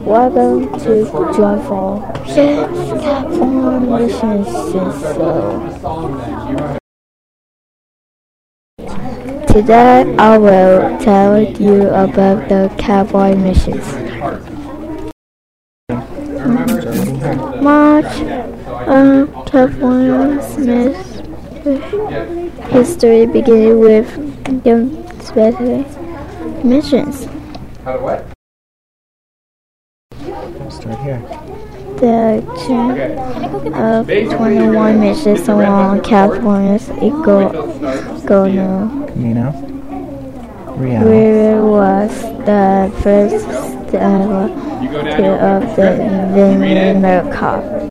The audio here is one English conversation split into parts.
Welcome to Joyful Platform Mission System. Today I will tell you about the cowboy missions. March um, California Smith history beginning with the specific missions. How to? Start here. The chain of 21 missions along California's Eagle Gono Camino. Rihanna. River was the first ever You go down. tour of the Vineyard America.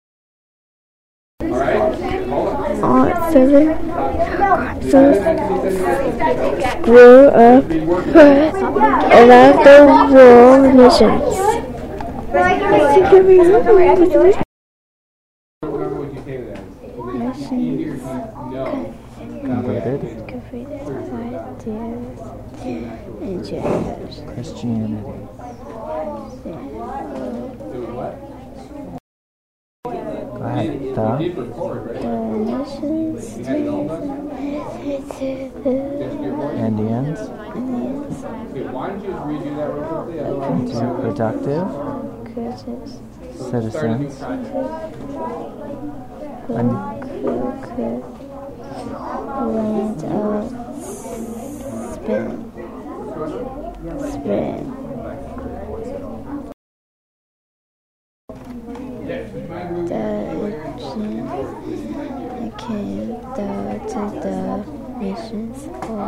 seven grew up around the world missions. Remember what you came to know. Converted. Ideas and. Christianity. Go ahead. The. Hit record, right? The missions real quickly? Otherwise, To productive. Citizens. out spin, spin. The Egyptian came the, to the missions for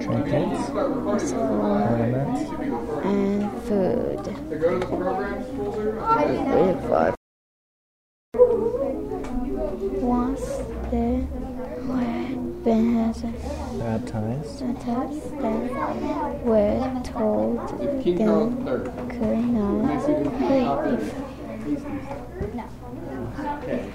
Trinkets. Ornaments. and food. To go to the programs. River. Once they were been Baptized. that were told King Charles them III. could not leave.